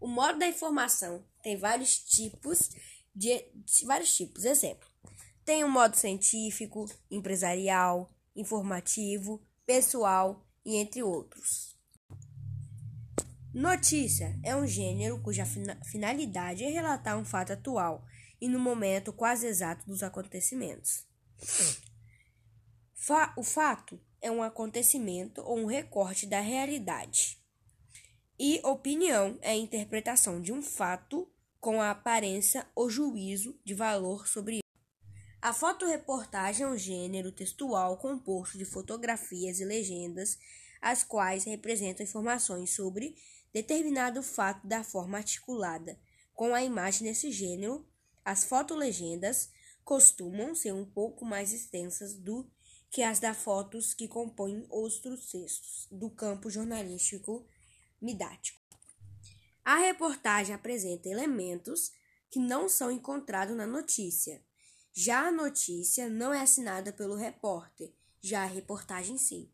O modo da informação tem vários tipos de, de vários tipos. Exemplo: tem o modo científico, empresarial, informativo, pessoal e entre outros. Notícia é um gênero cuja finalidade é relatar um fato atual e no momento quase exato dos acontecimentos. Fa o fato é um acontecimento ou um recorte da realidade. Opinião é a interpretação de um fato com a aparência ou juízo de valor sobre ele. A fotoreportagem é um gênero textual composto de fotografias e legendas, as quais representam informações sobre determinado fato da forma articulada. Com a imagem nesse gênero, as fotolegendas costumam ser um pouco mais extensas do que as da fotos que compõem outros textos do campo jornalístico midático. A reportagem apresenta elementos que não são encontrados na notícia. Já a notícia não é assinada pelo repórter, já a reportagem sim.